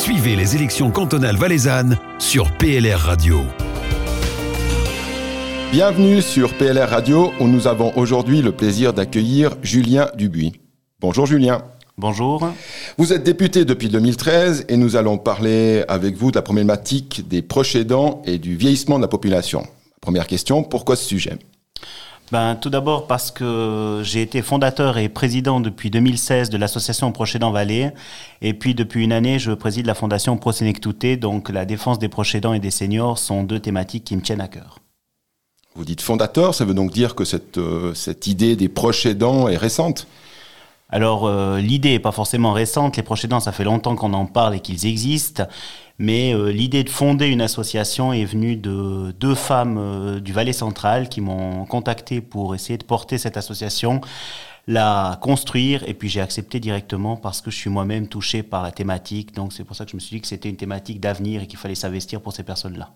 Suivez les élections cantonales valaisannes sur PLR Radio. Bienvenue sur PLR Radio où nous avons aujourd'hui le plaisir d'accueillir Julien Dubuis. Bonjour Julien. Bonjour. Vous êtes député depuis 2013 et nous allons parler avec vous de la problématique des proches aidants et du vieillissement de la population. Première question, pourquoi ce sujet? Ben, tout d'abord parce que j'ai été fondateur et président depuis 2016 de l'association Proches aidants Valais. Et puis depuis une année, je préside la fondation Pro Donc la défense des proches aidants et des seniors sont deux thématiques qui me tiennent à cœur. Vous dites fondateur, ça veut donc dire que cette, euh, cette idée des proches aidants est récente alors euh, l'idée n'est pas forcément récente, les proches aidants, ça fait longtemps qu'on en parle et qu'ils existent, mais euh, l'idée de fonder une association est venue de deux femmes du Valais central qui m'ont contacté pour essayer de porter cette association la construire et puis j'ai accepté directement parce que je suis moi-même touché par la thématique. Donc c'est pour ça que je me suis dit que c'était une thématique d'avenir et qu'il fallait s'investir pour ces personnes-là.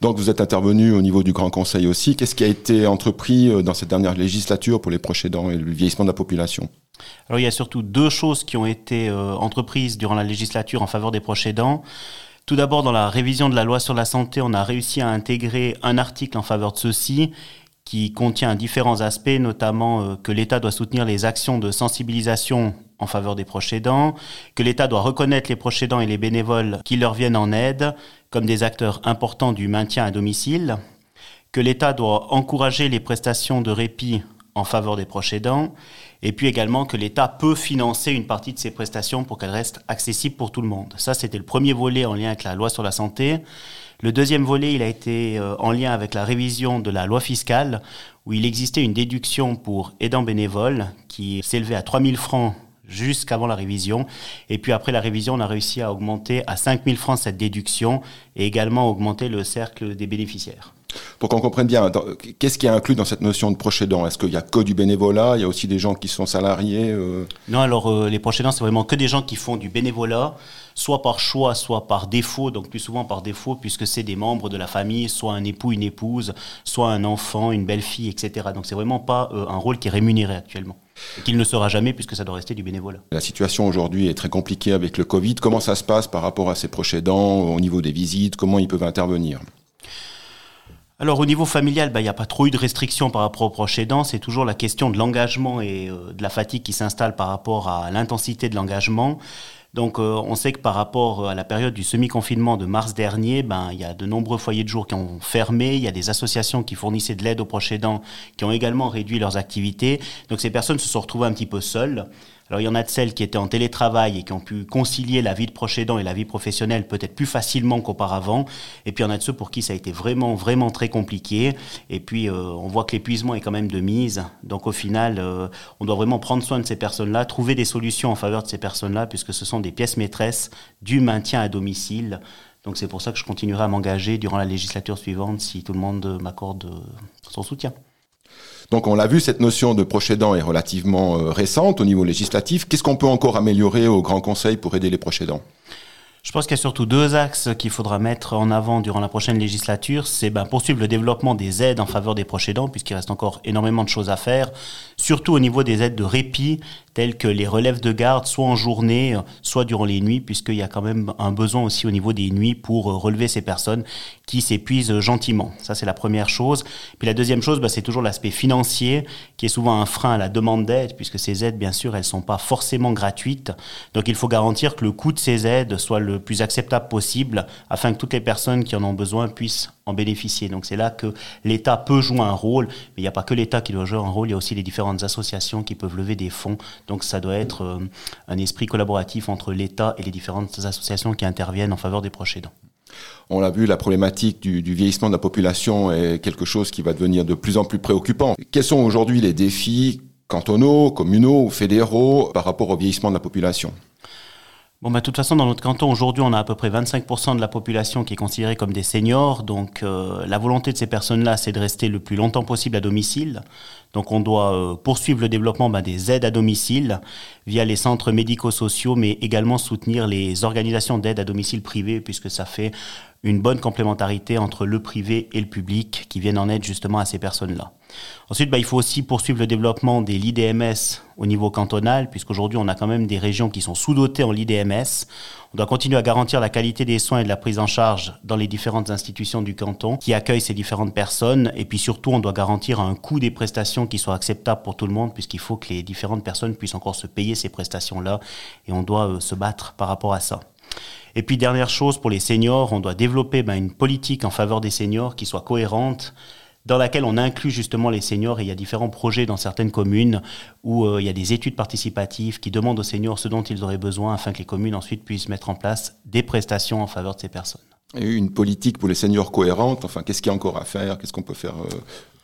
Donc vous êtes intervenu au niveau du Grand Conseil aussi. Qu'est-ce qui a été entrepris euh, dans cette dernière législature pour les proches aidants et le vieillissement de la population? Alors il y a surtout deux choses qui ont été euh, entreprises durant la législature en faveur des proches aidants. Tout d'abord, dans la révision de la loi sur la santé, on a réussi à intégrer un article en faveur de ceci qui contient différents aspects, notamment euh, que l'État doit soutenir les actions de sensibilisation en faveur des proches que l'État doit reconnaître les proches et les bénévoles qui leur viennent en aide comme des acteurs importants du maintien à domicile, que l'État doit encourager les prestations de répit en faveur des proches aidants, et puis également que l'État peut financer une partie de ces prestations pour qu'elles restent accessibles pour tout le monde. Ça, c'était le premier volet en lien avec la loi sur la santé. Le deuxième volet, il a été euh, en lien avec la révision de la loi fiscale, où il existait une déduction pour aidants bénévoles qui s'élevait à 3000 francs jusqu'avant la révision. Et puis après la révision, on a réussi à augmenter à 5000 francs cette déduction et également augmenter le cercle des bénéficiaires. Pour qu'on comprenne bien, qu'est-ce qui est inclus dans cette notion de proche aidant? Est-ce qu'il y a que du bénévolat? Il y a aussi des gens qui sont salariés euh? Non, alors euh, les proches aidants, c'est vraiment que des gens qui font du bénévolat soit par choix, soit par défaut, donc plus souvent par défaut, puisque c'est des membres de la famille, soit un époux, une épouse, soit un enfant, une belle-fille, etc. Donc c'est vraiment pas euh, un rôle qui est rémunéré actuellement. Et qu'il ne sera jamais puisque ça doit rester du bénévolat. La situation aujourd'hui est très compliquée avec le Covid. Comment ça se passe par rapport à ces proches aidants au niveau des visites? Comment ils peuvent intervenir? Alors au niveau familial, bah, il n'y a pas trop eu de restrictions par rapport aux proches aidants. C'est toujours la question de l'engagement et euh, de la fatigue qui s'installe par rapport à l'intensité de l'engagement. Donc euh, on sait que par rapport à la période du semi-confinement de mars dernier, ben, il y a de nombreux foyers de jour qui ont fermé, il y a des associations qui fournissaient de l'aide aux proches aidants qui ont également réduit leurs activités. Donc ces personnes se sont retrouvées un petit peu seules. Alors il y en a de celles qui étaient en télétravail et qui ont pu concilier la vie de proche et la vie professionnelle peut-être plus facilement qu'auparavant. Et puis il y en a de ceux pour qui ça a été vraiment, vraiment très compliqué. Et puis euh, on voit que l'épuisement est quand même de mise. Donc au final, euh, on doit vraiment prendre soin de ces personnes-là, trouver des solutions en faveur de ces personnes-là, puisque ce sont des pièces maîtresses du maintien à domicile. Donc c'est pour ça que je continuerai à m'engager durant la législature suivante si tout le monde m'accorde euh, son soutien. Donc on l'a vu, cette notion de proche est relativement euh, récente au niveau législatif. Qu'est-ce qu'on peut encore améliorer au Grand Conseil pour aider les proches je pense qu'il y a surtout deux axes qu'il faudra mettre en avant durant la prochaine législature. C'est ben, poursuivre le développement des aides en faveur des proches puisqu'il reste encore énormément de choses à faire, surtout au niveau des aides de répit, telles que les relèves de garde, soit en journée, soit durant les nuits, puisqu'il y a quand même un besoin aussi au niveau des nuits pour relever ces personnes qui s'épuisent gentiment. Ça, c'est la première chose. Puis la deuxième chose, ben, c'est toujours l'aspect financier, qui est souvent un frein à la demande d'aide, puisque ces aides, bien sûr, elles sont pas forcément gratuites. Donc il faut garantir que le coût de ces aides soit le plus acceptable possible afin que toutes les personnes qui en ont besoin puissent bénéficier. Donc c'est là que l'État peut jouer un rôle, mais il n'y a pas que l'État qui doit jouer un rôle, il y a aussi les différentes associations qui peuvent lever des fonds. Donc ça doit être euh, un esprit collaboratif entre l'État et les différentes associations qui interviennent en faveur des proches aidants. On l'a vu, la problématique du, du, vieillissement de la population est quelque chose qui va devenir de plus en plus préoccupant. Quels sont aujourd'hui les défis cantonaux, communaux ou fédéraux par rapport au vieillissement de la population? Bon, bah, de toute façon, dans notre canton, aujourd'hui, on a à peu près 25% de la population qui est considérée comme des seniors. Donc, euh, la volonté de ces personnes-là, c'est de rester le plus longtemps possible à domicile. Donc, on doit euh, poursuivre le développement bah, des aides à domicile via les centres médico-sociaux, mais également soutenir les organisations d'aide à domicile privées, puisque ça fait une bonne complémentarité entre le privé et le public qui viennent en aide justement à ces personnes-là. Ensuite, bah, il faut aussi poursuivre le développement des lits DMS au niveau cantonal, puisqu'aujourd'hui, on a quand même des régions qui sont sous-dotées en lits DMS. On doit continuer à garantir la qualité des soins et de la prise en charge dans les différentes institutions du canton qui accueillent ces différentes personnes. Et puis surtout, on doit garantir un coût des prestations qui soit acceptable pour tout le monde, puisqu'il faut que les différentes personnes puissent encore se payer ces prestations-là. Et on doit euh, se battre par rapport à ça. Et puis dernière chose, pour les seniors, on doit développer ben, une politique en faveur des seniors qui soit cohérente, dans laquelle on inclut justement les seniors et il y a différents projets dans certaines communes où euh, il y a des études participatives qui demandent aux seniors ce dont ils auraient besoin afin que les communes ensuite puissent mettre en place des prestations en faveur de ces personnes. Une politique pour les seniors cohérente, enfin qu'est-ce qu'il y a encore à faire, qu'est-ce qu'on peut faire euh,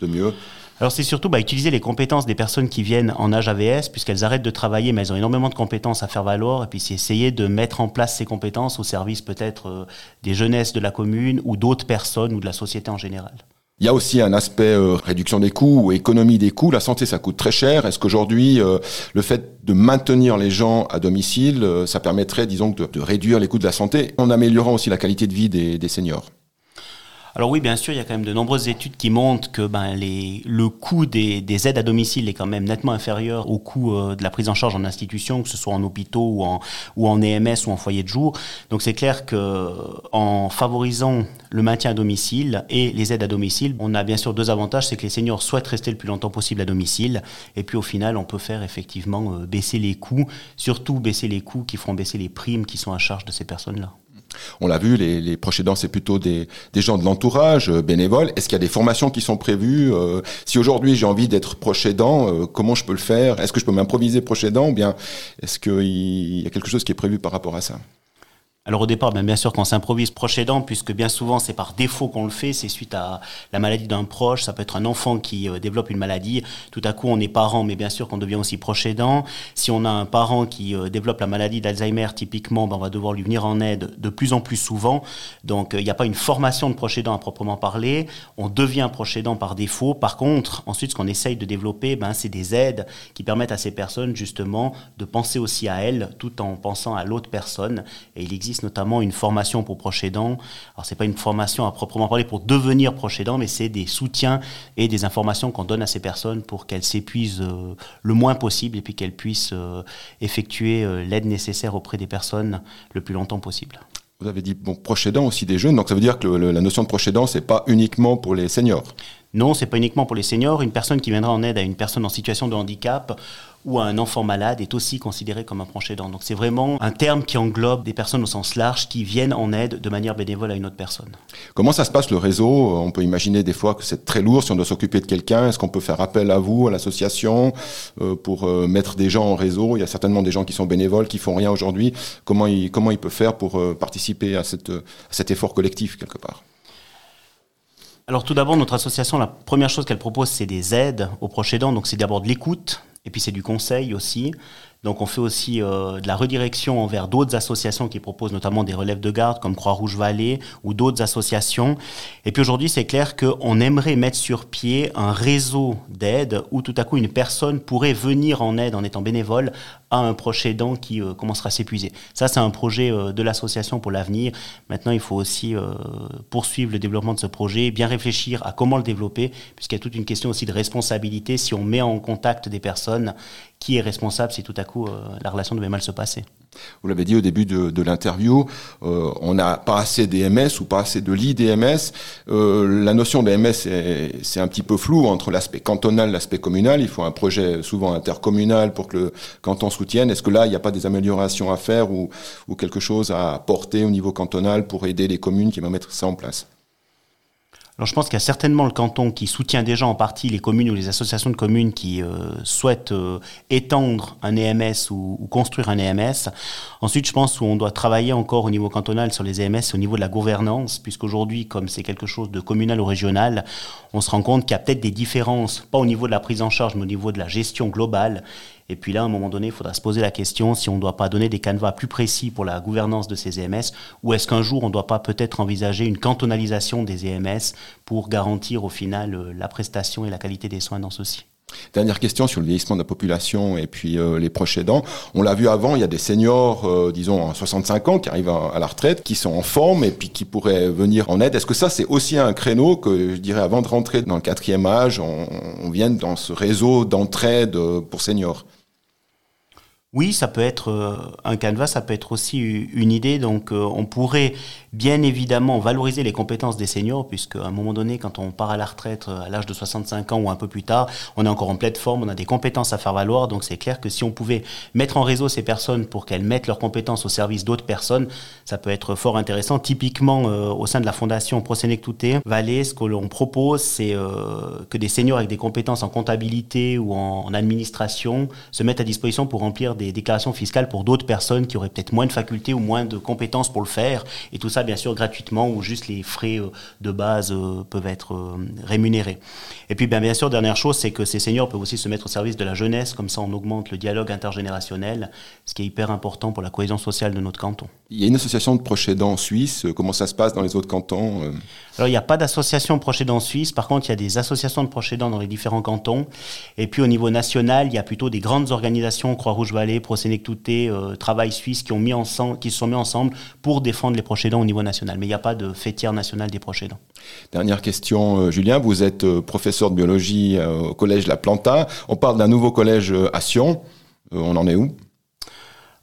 de mieux? Alors c'est surtout bah, utiliser les compétences des personnes qui viennent en âge AVS, puisqu'elles arrêtent de travailler, mais elles ont énormément de compétences à faire valoir, et puis c'est essayer de mettre en place ces compétences au service peut-être euh, des jeunesses de la commune ou d'autres personnes ou de la société en général. Il y a aussi un aspect euh, réduction des coûts ou économie des coûts. La santé, ça coûte très cher. Est-ce qu'aujourd'hui, euh, le fait de maintenir les gens à domicile, euh, ça permettrait, disons, de, réduire les coûts de la santé en améliorant aussi la qualité de vie des seniors? Alors oui, bien sûr, il y a quand même de nombreuses études qui montrent que ben, le coût des, des, aides à domicile est quand même nettement inférieur au coût euh, de la prise en charge en institution, que ce soit en hôpitaux ou en, ou EMS ou en foyer de jour. Donc c'est clair que en favorisant le maintien à domicile et les aides à domicile, on a bien sûr deux avantages, c'est que les seniors souhaitent rester le plus longtemps possible à domicile, et puis au final, on peut faire effectivement euh, baisser les coûts, surtout baisser les coûts qui feront baisser les primes qui sont à charge de ces personnes-là. On l'a vu, les, les proches aidants, c'est plutôt des, des, gens de l'entourage, euh, bénévoles. Est-ce qu'il y a des formations qui sont prévues euh, Si aujourd'hui j'ai envie d'être proche aidant, euh, comment je peux le faire? Est-ce que je peux m'improviser proche aidant ou bien est-ce qu'il y a quelque chose qui est prévu par rapport à ça? Alors au départ, bien, bien sûr qu'on s'improvise proche aidant, puisque bien souvent c'est par défaut qu'on le fait, c'est suite à la maladie d'un proche, ça peut être un enfant qui euh, développe une maladie, tout à coup on est parent, mais bien sûr qu'on devient aussi proche aidant. Si on a un parent qui euh, développe la maladie d'Alzheimer, typiquement, ben, on va devoir lui venir en aide de plus en plus souvent. Donc euh, il n'y a pas une formation de proche aidant à proprement parler, on devient proche aidant par défaut. Par contre, ensuite ce qu'on essaye de développer, ben, c'est des aides qui permettent à ces personnes justement de penser aussi à elles, tout en pensant à l'autre personne. Et il existe notamment une formation pour proches aidants. Alors c'est pas une formation à proprement parler pour devenir proche aidant, mais c'est des soutiens et des informations qu'on donne à ces personnes pour qu'elles s'épuisent euh, le moins possible et puis qu'elles puissent euh, effectuer euh, l'aide nécessaire auprès des personnes le plus longtemps possible. Vous avez dit bon proche aussi des jeunes, donc ça veut dire que la notion de proche aidant c'est pas uniquement pour les seniors. Non, c'est pas uniquement pour les seniors. Une personne qui viendra en aide à une personne en situation de handicap ou un enfant malade est aussi considéré comme un proche aidant. Donc c'est vraiment un terme qui englobe des personnes au sens large qui viennent en aide de manière bénévole à une autre personne. Comment ça se passe le réseau? On peut imaginer des fois que c'est très lourd si on doit s'occuper de quelqu'un. Est-ce qu'on peut faire appel à vous, à l'association, euh, pour euh, mettre des gens en réseau? Il y a certainement des gens qui sont bénévoles, qui font rien aujourd'hui. Comment il, comment peut faire pour euh, participer à, à cet effort collectif quelque part? Alors tout d'abord, notre association, la première chose qu'elle propose, c'est des aides aux proches aidants. Donc c'est d'abord de l'écoute, et puis c'est du conseil aussi. Donc on fait aussi euh, de la redirection envers d'autres associations qui proposent notamment des relèves de garde comme Croix-Rouge Vallée ou d'autres associations. Et puis aujourd'hui c'est clair qu'on aimerait mettre sur pied un réseau d'aide où tout à coup une personne pourrait venir en aide en étant bénévole à un proche aidant qui euh, commencera à s'épuiser. Ça c'est un projet euh, de l'association pour l'avenir. Maintenant il faut aussi poursuivre le développement de ce projet, bien réfléchir à comment le développer puisqu'il y a toute une question aussi de responsabilité si on met en contact des personnes qui est responsable si tout à coup euh, la relation devait mal se passer. Vous l'avez dit au début de, de l'interview, euh, on n'a pas assez d'EMS ou pas assez de lits d'EMS. Euh, la notion d'EMS, c'est un petit peu flou entre l'aspect cantonal et l'aspect communal. Il faut un projet souvent intercommunal pour que le canton soutienne. Est-ce que là, il n'y a pas des améliorations à faire ou, ou quelque chose à apporter au niveau cantonal pour aider les communes qui vont mettre ça en place? Alors je pense qu'il y a certainement le canton qui soutient déjà en partie les communes ou les associations de communes qui euh, souhaitent euh, étendre un EMS ou, ou, construire un EMS. Ensuite, je pense où on doit travailler encore au niveau cantonal sur les EMS, au niveau de la gouvernance, puisqu'aujourd'hui, comme c'est quelque chose de communal ou régional, on se rend compte qu'il y a peut-être des différences, pas au niveau de la prise en charge, mais au niveau de la gestion globale. Et puis là, à un moment donné, il faudra se poser la question si on ne doit pas donner des canevas plus précis pour la gouvernance de ces EMS, ou est-ce qu'un jour on ne doit pas peut-être envisager une cantonalisation des EMS pour garantir au final euh, la prestation et la qualité des soins dans ceux-ci? Dernière question sur le vieillissement de la population et puis euh, les proches aidants. On l'a vu avant, il y a des seniors, euh, disons, à 65 ans qui arrivent à, la retraite, qui sont en forme et puis qui pourraient venir en aide. Est-ce que ça, c'est aussi un créneau que, je dirais, avant de rentrer dans le quatrième âge, on, on vienne dans ce réseau d'entraide pour seniors? Oui, ça peut être euh, un canevas, ça peut être aussi une idée. Donc, euh, on pourrait bien évidemment valoriser les compétences des seniors, puisque à un moment donné, quand on part à la retraite euh, à l'âge de 65 ans ou un peu plus tard, on est encore en pleine forme, on a des compétences à faire valoir. Donc, c'est clair que si on pouvait mettre en réseau ces personnes pour qu'elles mettent leurs compétences au service d'autres personnes, ça peut être fort intéressant. Typiquement, au sein de la fondation Prosenectute Valais, ce que l'on propose, c'est que des seniors avec des compétences en comptabilité ou en, en administration se mettent à disposition pour remplir des des déclarations fiscales pour d'autres personnes qui auraient peut-être moins de facultés ou moins de compétences pour le faire. Et tout ça, bien sûr, gratuitement ou juste les frais euh, de base euh, peuvent être euh, rémunérés. Et puis, bien, bien sûr, dernière chose, c'est que ces seniors peuvent aussi se mettre au service de la jeunesse. Comme ça, on augmente le dialogue intergénérationnel, ce qui est hyper important pour la cohésion sociale de notre canton. Il y a une association de proches aidants en Suisse. Comment ça se passe dans les autres cantons Alors, il n'y a pas d'association de proches aidants en Suisse. Par contre, il y a des associations de proches aidants dans les différents cantons. Et puis, au niveau national, il y a plutôt des grandes organisations, Croix-Rouge-Vallée, Prosénectouté, euh, Travail Suisse, qui, ont mis ensemble, qui se sont mis ensemble pour défendre les proches aidants au niveau national. Mais il n'y a pas de fêtière nationale des proches aidants. Dernière question, euh, Julien. Vous êtes euh, professeur de biologie au collège La Planta. On parle d'un nouveau collège à Sion. on en est où?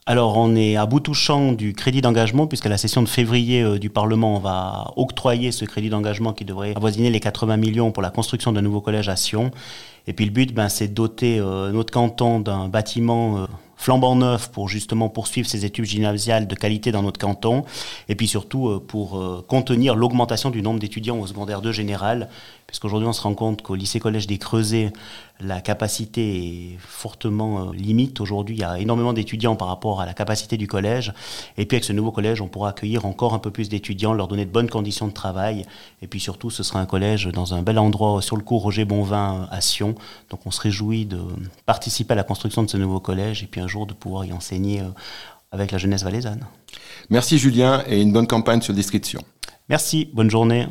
Alors, on est à bout touchant du crédit d'engagement, puisqu'à la session de février du Parlement, on va octroyer ce crédit d'engagement qui devrait avoisiner les 80 millions pour la construction d'un nouveau collège à Sion. Et puis le but, ben, c'est de doter notre canton d'un bâtiment flambant neuf pour justement poursuivre ses études gymnasiales de qualité dans notre canton, et puis surtout euh, pour euh, contenir l'augmentation du nombre d'étudiants au secondaire 2 général, puisqu'aujourd'hui on se rend compte qu'au lycée-collège des Creusets, la capacité est fortement euh, limite. Aujourd'hui, il y a énormément d'étudiants par rapport à la capacité du collège, et puis avec ce nouveau collège, on pourra accueillir encore un peu plus d'étudiants, leur donner de bonnes conditions de travail, et puis surtout, ce sera un collège dans un bel endroit sur le cours Roger Bonvin à Sion, donc on se réjouit de participer à la construction de ce nouveau collège, et puis un jour de pouvoir y enseigner euh, avec la jeunesse valaisanne. Merci Julien et une bonne campagne sur description. Merci, bonne journée.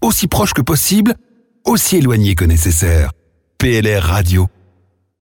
Aussi proche que possible, aussi éloigné que nécessaire. PLR Radio.